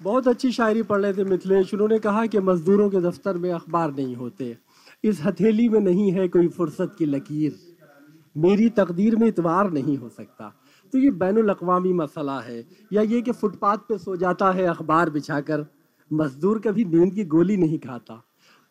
बहुत अच्छी शायरी पढ़ रहे थे मिथिलेश। उन्होंने कहा कि मजदूरों के दफ्तर में अखबार नहीं होते। इस हथेली में नहीं है कोई फुर्सत की लकीर। मेरी तकदीर में इतवार नहीं हो सकता। तो ये बैन अवी मसला है। या ये कि फुटपाथ पे सो जाता है अखबार बिछाकर। मजदूर कभी नींद की गोली नहीं खाता।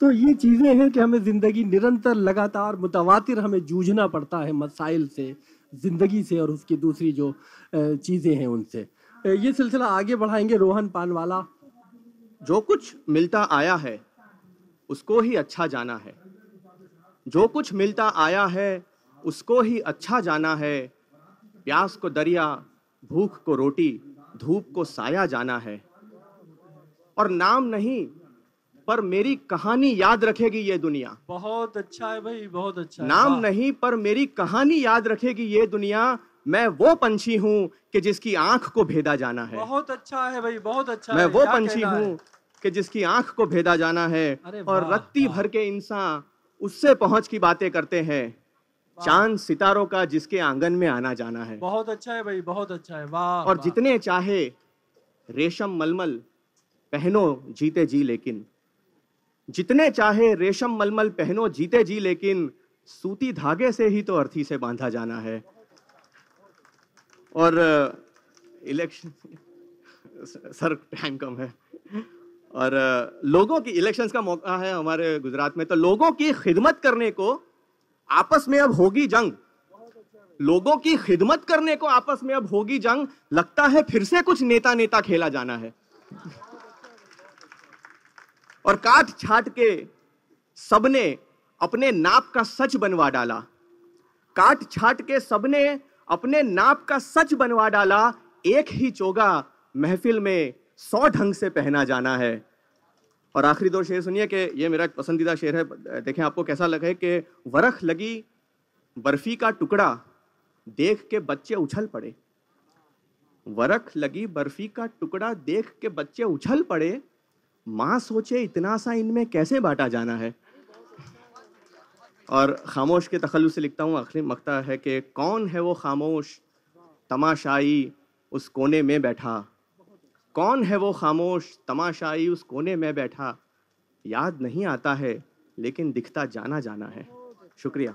तो ये चीज़ें हैं कि हमें ज़िंदगी निरंतर लगातार मुतवातिर हमें जूझना पड़ता है मसाइल से, ज़िंदगी से और उसकी दूसरी जो चीज़ें हैं उनसे। ये सिलसिला आगे बढ़ाएँगे रोहन पानवाला। जो कुछ मिलता आया है उसको ही अच्छा जाना है। जो कुछ मिलता आया है उसको ही अच्छा जाना है। प्यास को दरिया भूख को रोटी धूप को साया जाना है। और नाम नहीं पर मेरी कहानी याद रखेगी ये दुनिया। बहुत अच्छा है भाई बहुत अच्छा नाम नहीं पर मेरी कहानी याद रखेगी ये दुनिया। मैं वो पंछी हूँ कि जिसकी आँख को भेदा जाना है। बहुत अच्छा है भाई बहुत अच्छा मैं वो पंछी हूँ कि जिसकी आँख को भेदा जाना है और रत्ती भर के इंसान उससे पहुँच की बातें करते हैं। चाँद सितारों का जिसके आँगन में आना जाना है। बहुत अच्छा है भाई बहुत अच्छा है वाह और जितने चाहे रेशम मलमल पहनो जीते जी लेकिन। जितने चाहे रेशम मलमल पहनो जीते जी लेकिन सूती धागे से ही तो अर्थी से बांधा जाना है। और इलेक्शन सर टाइम कम है। और लोगों की इलेक्शंस का मौका है हमारे गुजरात में तो लोगों की खिदमत करने को आपस में अब होगी जंग। लोगों की खिदमत करने को आपस में अब होगी जंग। लगता है फिर से कुछ नेता नेता खेला जाना है। और काट छाट के सबने अपने नाप का सच बनवा डाला। काट छाट के सबने अपने नाप का सच बनवा डाला, एक ही चोगा महफिल में सौ ढंग से पहना जाना है। और आखिरी दो शेर सुनिए कि ये मेरा पसंदीदा शेर है। देखें आपको कैसा लगे कि वरख लगी बर्फ़ी का टुकड़ा, देख के बच्चे उछल पड़े। वरख लगी बर्फ़ी का टुकड़ा, देख के बच्चे उछल पड़े। माँ सोचे इतना सा इनमें कैसे बांटा जाना है? और खामोश के तखल्लु से लिखता हूँ, आखिरी मकता है कि कौन है वो खामोश, तमाशाई उस कोने में बैठा? कौन है वो खामोश, तमाशाई उस कोने में बैठा? याद नहीं आता है, लेकिन दिखता जाना जाना है। शुक्रिया।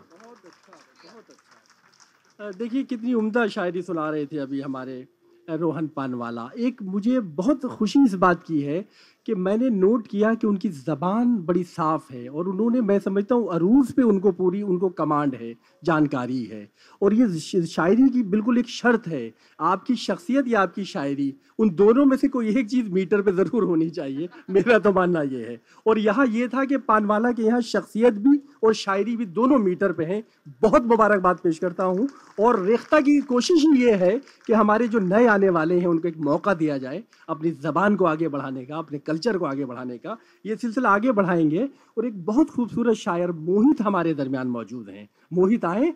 देखिए, कितनी उम्दा शायरी सुना रहे थे अभी हमारे रोहन पानवाला। एक मुझे बहुत खुशी इस बात की है कि मैंने नोट किया कि उनकी ज़बान बड़ी साफ़ है और उन्होंने, मैं समझता हूँ, अरूज पे उनको पूरी, उनको कमांड है, जानकारी है। और ये शायरी की बिल्कुल एक शर्त है, आपकी शख्सियत या आपकी शायरी, उन दोनों में से कोई एक चीज़ मीटर पे ज़रूर होनी चाहिए, मेरा तो मानना ये है। और यहाँ ये था कि पानवाला के यहाँ शख्सियत भी और शायरी भी दोनों मीटर पे हैं, बहुत मुबारकबाद पेश करता हूँ। और रेख्ता की कोशिश ये है कि हमारे जो नए आने वाले हैं, उनको एक मौका दिया जाए, अपनी ज़बान को आगे बढ़ाने का, अपने कल्चर को आगे बढ़ाने का। ये सिलसिला आगे बढ़ाएँगे और एक बहुत खूबसूरत शायर मोहित हमारे दरमियान मौजूद हैं। मोहित आए।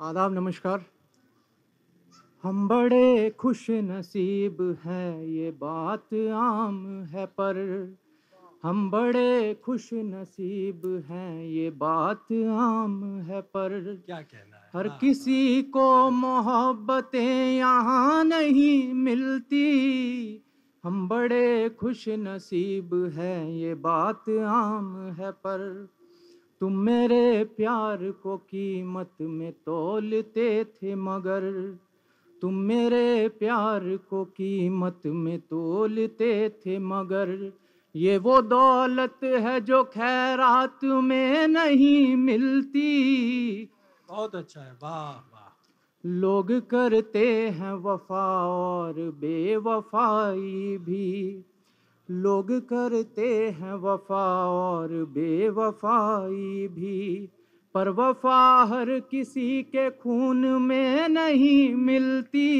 आदाब नमस्कार। हम बड़े खुश नसीब हैं ये बात आम है पर। हम बड़े खुश नसीब हैं ये बात आम है पर। क्या कहना है? हर हाँ। किसी को मोहब्बतें यहाँ नहीं मिलती। हम बड़े खुश नसीब हैं, ये बात आम है पर। तुम मेरे प्यार को कीमत में तोलते थे मगर, तुम मेरे प्यार को कीमत में तोलते थे मगर। ये वो दौलत है जो खैरात में नहीं मिलती। बहुत अच्छा है, वाह लोग करते हैं वफा और बेवफाई भी। लोग करते हैं वफा और बेवफाई भी। पर वफा हर किसी के खून में नहीं मिलती।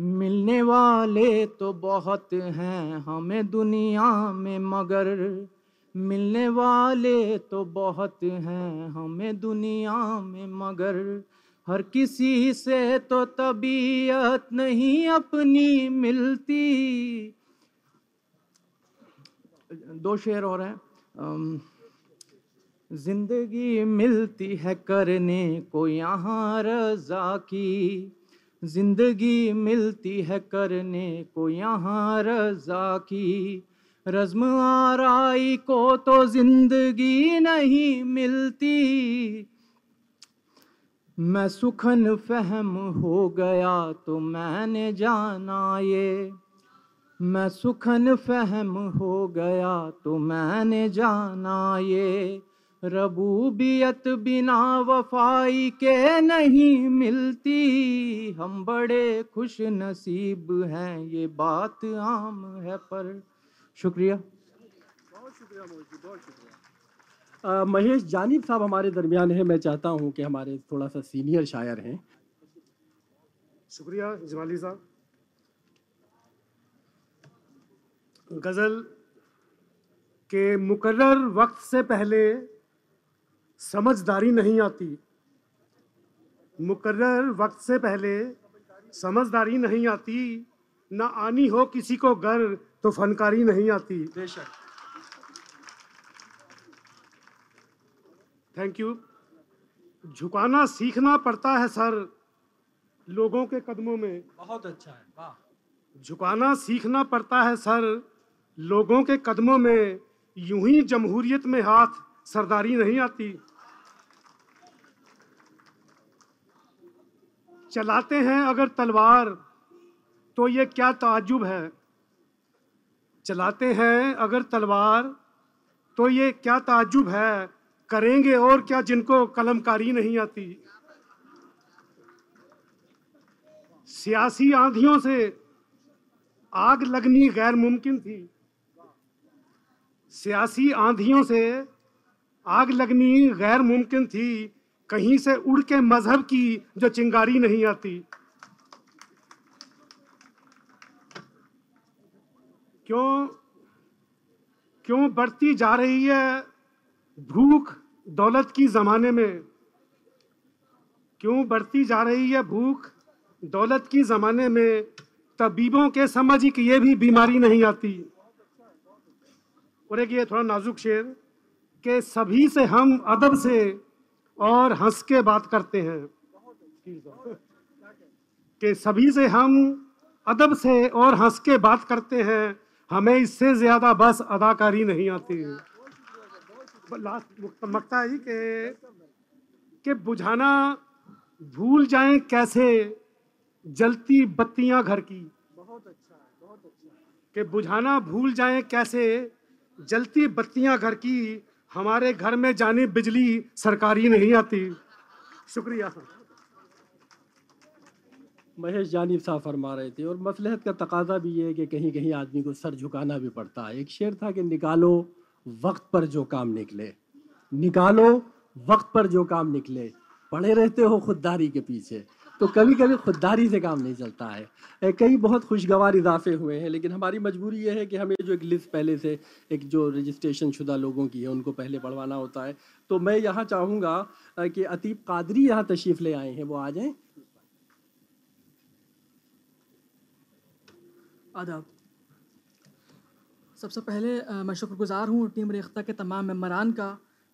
मिलने वाले तो बहुत हैं हमें दुनिया में मगर। मिलने वाले तो बहुत हैं हमें दुनिया में, मगर हर किसी से तो तबीयत नहीं अपनी मिलती। दो शेर और हैं। ज़िंदगी मिलती है करने को, यहाँ रजा की। ज़िंदगी मिलती है करने को, यहाँ रजा की। रज्म आराई को तो ज़िंदगी नहीं मिलती। मैं सुखन फहम हो गया तो मैंने जाना ये। मैं सुखन फहम हो गया तो मैंने जाना ये। रबूबियत बिना वफाई के नहीं मिलती। हम बड़े खुश नसीब हैं, ये बात आम है पर। शुक्रिया। बहुत शुक्रिया मोहित जी बहुत शुक्रिया। महेश जानिब साहब हमारे दरमियान है। मैं चाहता हूँ कि हमारे थोड़ा सा सीनियर शायर हैं। शुक्रिया जमाली साहब। गज़ल के मुकर्र वक्त से पहले समझदारी नहीं आती। मुकर्र वक्त से पहले समझदारी नहीं आती। ना आनी हो किसी को गर तो फनकारी नहीं आती। बेशक। थैंक यू झुकाना सीखना पड़ता है सर लोगों के कदमों में। बहुत अच्छा है वाह। झुकाना सीखना पड़ता है सर लोगों के कदमों में। यूँ ही जमहूरियत में हाथ सरदारी नहीं आती। चलाते हैं अगर तलवार तो ये क्या ताजुब है? चलाते हैं अगर तलवार तो ये क्या ताजुब है? करेंगे और क्या जिनको कलमकारी नहीं आती? सियासी आंधियों से आग लगनी गैर मुमकिन थी। सियासी आंधियों से आग लगनी गैर मुमकिन थी। कहीं से उड़ के मज़हब की जो चिंगारी नहीं आती। क्यों क्यों बढ़ती जा रही है भूख दौलत की जमाने में? क्यों बढ़ती जा रही है भूख दौलत की जमाने में? तबीबों के समझ कि ये भी बीमारी नहीं आती। और एक ये थोड़ा नाजुक शेर के सभी से हम अदब से और हंस के बात करते हैं। कि सभी से हम अदब से और हंस के बात करते हैं। हमें इससे ज़्यादा बस अदाकारी नहीं आती। लास्ट मकता है कि कि बुझाना भूल जाएँ कैसे जलती बत्तियाँ घर की। बहुत अच्छा बहुत अच्छा कि बुझाना भूल जाएँ कैसे जलती बत्तियाँ घर की। हमारे घर में जाने बिजली सरकारी नहीं आती। शुक्रिया। महेश जानिब साहब फरमा रहे थे और मसलहत का तकाजा भी ये है कि कहीं कहीं आदमी को सर झुकाना भी पड़ता है। एक शेर था कि निकालो, वक्त पर जो काम निकले। निकालो, वक्त पर जो काम निकले। पड़े रहते हो खुददारी के पीछे। तो कभी कभी खुददारी से काम नहीं चलता है। कई बहुत खुशगवार इजाफे हुए हैं, लेकिन हमारी मजबूरी ये है कि हमें जो एक लिस्ट पहले से, एक जो रजिस्ट्रेशन शुदा लोगों की है, उनको पहले पढ़वाना होता है। तो मैं यहाँ चाहूँगा कि अतीब कादरी यहाँ तशरीफ़ ले आए हैं, वो आ जाएँ। आदाब। सबसे पहले मैं शुक्रगुज़ार हूँ टीम रेख्ता के तमाम मेम्बरान का,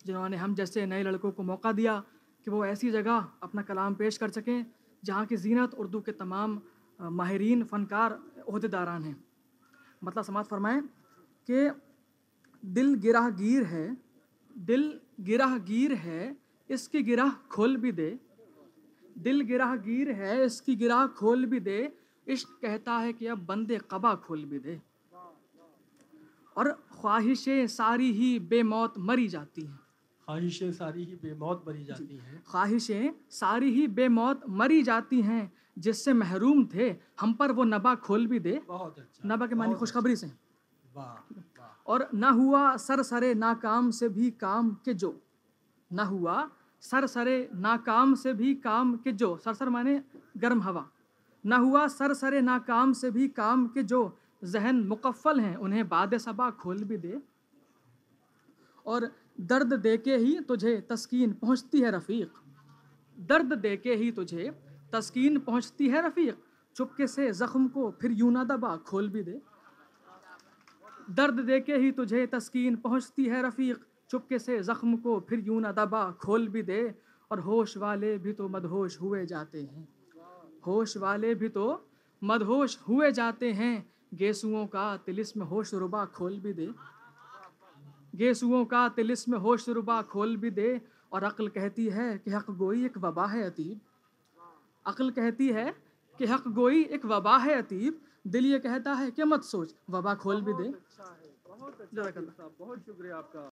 जिन्होंने हम जैसे नए लड़कों को मौका दिया कि वो ऐसी जगह अपना कलाम पेश कर सकें, जहाँ की जीनत उर्दू के तमाम माहरीन, फ़नकार, अहदेदारान हैं। मतलब समाज फरमाएँ कि दिल गिराह गिर है, दिल गिराह गिर है, इसकी गिराह खोल भी दे। दिल गिराह गिर है, इसकी गिराह खोल भी दे इश्क कहता है कि अब बंदे कबा खोल भी दे। और ख्वाहिशें सारी ही बेमौत मरी जाती हैं। ख्वाहिशें सारी ही बेमौत मरी जाती हैं। ख्वाहिशें सारी ही बेमौत मरी जाती हैं जिससे महरूम थे हम पर वो नबा खोल भी दे। बहुत अच्छा नबा के मानी खुशखबरी से। वाह वाह। और ना हुआ सर सरे नाकाम से भी काम के जो। ना हुआ सर सरे नाकाम से भी काम के जो। सर सर माने गर्म हवा। ना हुआ सर सरे नाकाम से भी काम के जो जहन मुकफ़ल हैं, उन्हें बाद सबा खोल भी दे। और दर्द दे के ही तुझे तस्कीन पहुँचती है रफ़ीक। दर्द दे के ही तुझे तस्कीन पहुँचती है रफ़ीक। चुपके से ज़ख्म को फिर यूँ ना दबा, खोल भी दे। दर्द दे के ही तुझे तस्कीन पहुँचती है रफ़ीक। चुपके से ज़ख्म को फिर यूँ ना दबा, खोल भी दे। और होश वाले भी तो मदहोश हुए जाते हैं। होश वाले भी तो मदहोश हुए जाते हैं। गेसुओं का तिलिस्म होश रुबा खोल भी दे। गेसुओं का तिलिस्म होश रुबा खोल भी दे। और अक्ल कहती है कि हक गोई एक वबा है अतीब। अक्ल कहती है कि हक गोई एक वबा है अतीब। दिल ये कहता है कि मत सोच वबा खोल भी दे। बहुत अच्छा अच्छा बहुत शुक्रिया आपका।